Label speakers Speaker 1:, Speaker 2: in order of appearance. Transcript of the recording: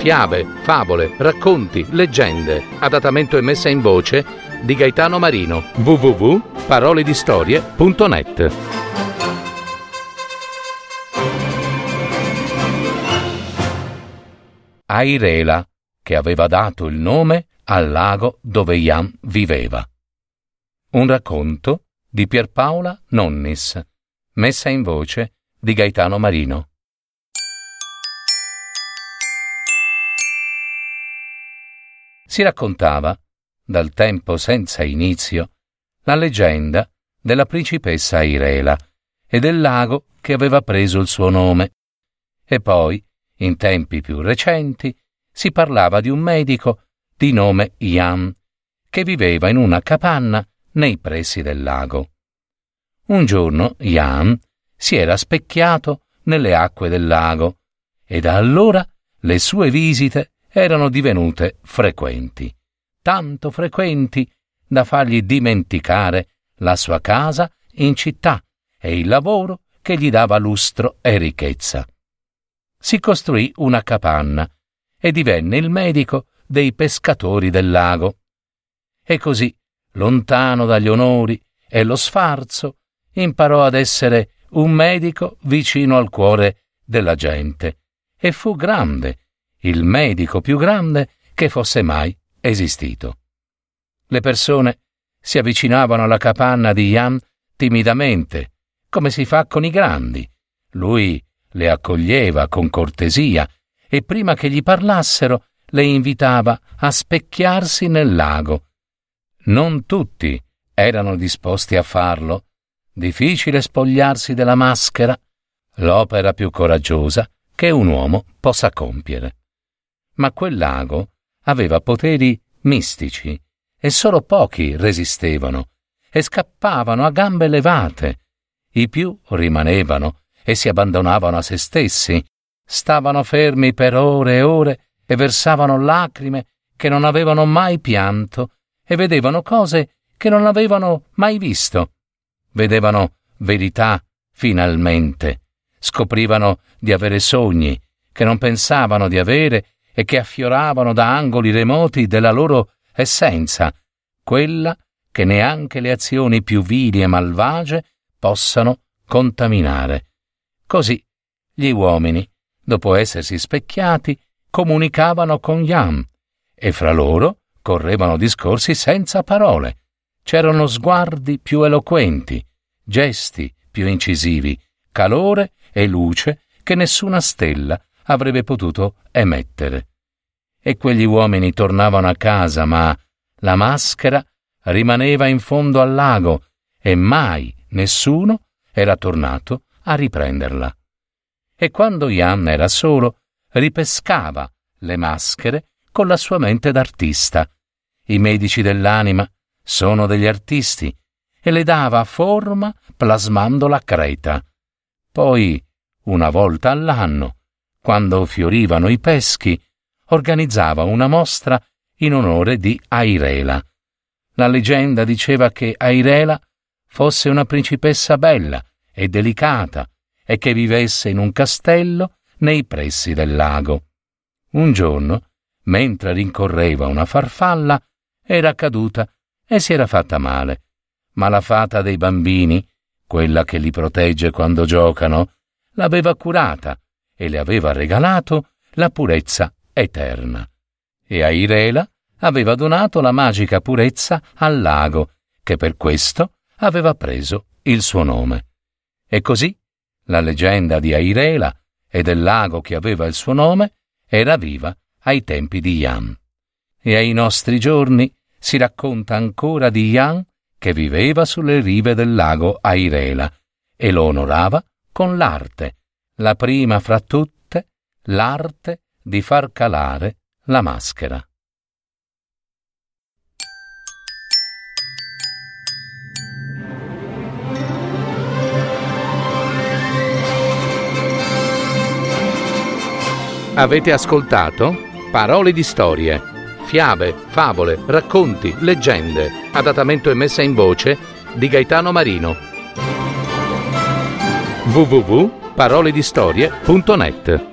Speaker 1: fiabe, favole, racconti, leggende, adattamento e messa in voce di Gaetano Marino. www.paroledistorie.net Airela, che aveva dato il nome al lago dove Jan viveva. Un racconto di Pierpaola Nonnis, messa in voce di Gaetano Marino. Si raccontava, dal tempo senza inizio, la leggenda della principessa Irela e del lago che aveva preso il suo nome. E poi, in tempi più recenti, si parlava di un medico di nome Jan, che viveva in una capanna nei pressi del lago. Un giorno Jan si era specchiato nelle acque del lago e da allora le sue visite erano divenute frequenti, tanto frequenti da fargli dimenticare la sua casa in città e il lavoro che gli dava lustro e ricchezza. Si costruì una capanna e divenne il medico dei pescatori del lago. E così, lontano dagli onori e lo sfarzo, imparò ad essere un medico vicino al cuore della gente e fu grande il medico più grande che fosse mai esistito. Le persone si avvicinavano alla capanna di Jan timidamente, come si fa con i grandi. Lui le accoglieva con cortesia e prima che gli parlassero le invitava a specchiarsi nel lago. Non tutti erano disposti a farlo. Difficile spogliarsi della maschera, l'opera più coraggiosa che un uomo possa compiere ma quel lago aveva poteri mistici e solo pochi resistevano e scappavano a gambe levate. I più rimanevano e si abbandonavano a se stessi, stavano fermi per ore e ore e versavano lacrime che non avevano mai pianto e vedevano cose che non avevano mai visto. Vedevano verità finalmente, scoprivano di avere sogni che non pensavano di avere e che affioravano da angoli remoti della loro essenza, quella che neanche le azioni più vili e malvagie possano contaminare. Così gli uomini, dopo essersi specchiati, comunicavano con Yam e fra loro correvano discorsi senza parole. C'erano sguardi più eloquenti, gesti più incisivi, calore e luce che nessuna stella avrebbe potuto emettere. E quegli uomini tornavano a casa, ma la maschera rimaneva in fondo al lago e mai nessuno era tornato a riprenderla. E quando Jan era solo, ripescava le maschere con la sua mente d'artista. I medici dell'anima sono degli artisti e le dava forma plasmando la creta. Poi, una volta all'anno, quando fiorivano i peschi, organizzava una mostra in onore di Airela. La leggenda diceva che Airela fosse una principessa bella e delicata e che vivesse in un castello nei pressi del lago. Un giorno, mentre rincorreva una farfalla, era caduta e si era fatta male. Ma la fata dei bambini, quella che li protegge quando giocano, l'aveva curata e le aveva regalato la purezza eterna. E a Irela aveva donato la magica purezza al lago, che per questo aveva preso il suo nome. E così la leggenda di Airela e del lago che aveva il suo nome era viva ai tempi di Jan. E ai nostri giorni si racconta ancora di Jan che viveva sulle rive del lago Airela e lo onorava con l'arte, la prima fra tutte, l'arte di far calare la maschera. Avete ascoltato Parole di storie, fiabe, favole, racconti, leggende, adattamento e messa in voce di Gaetano Marino. www paroledistorie.net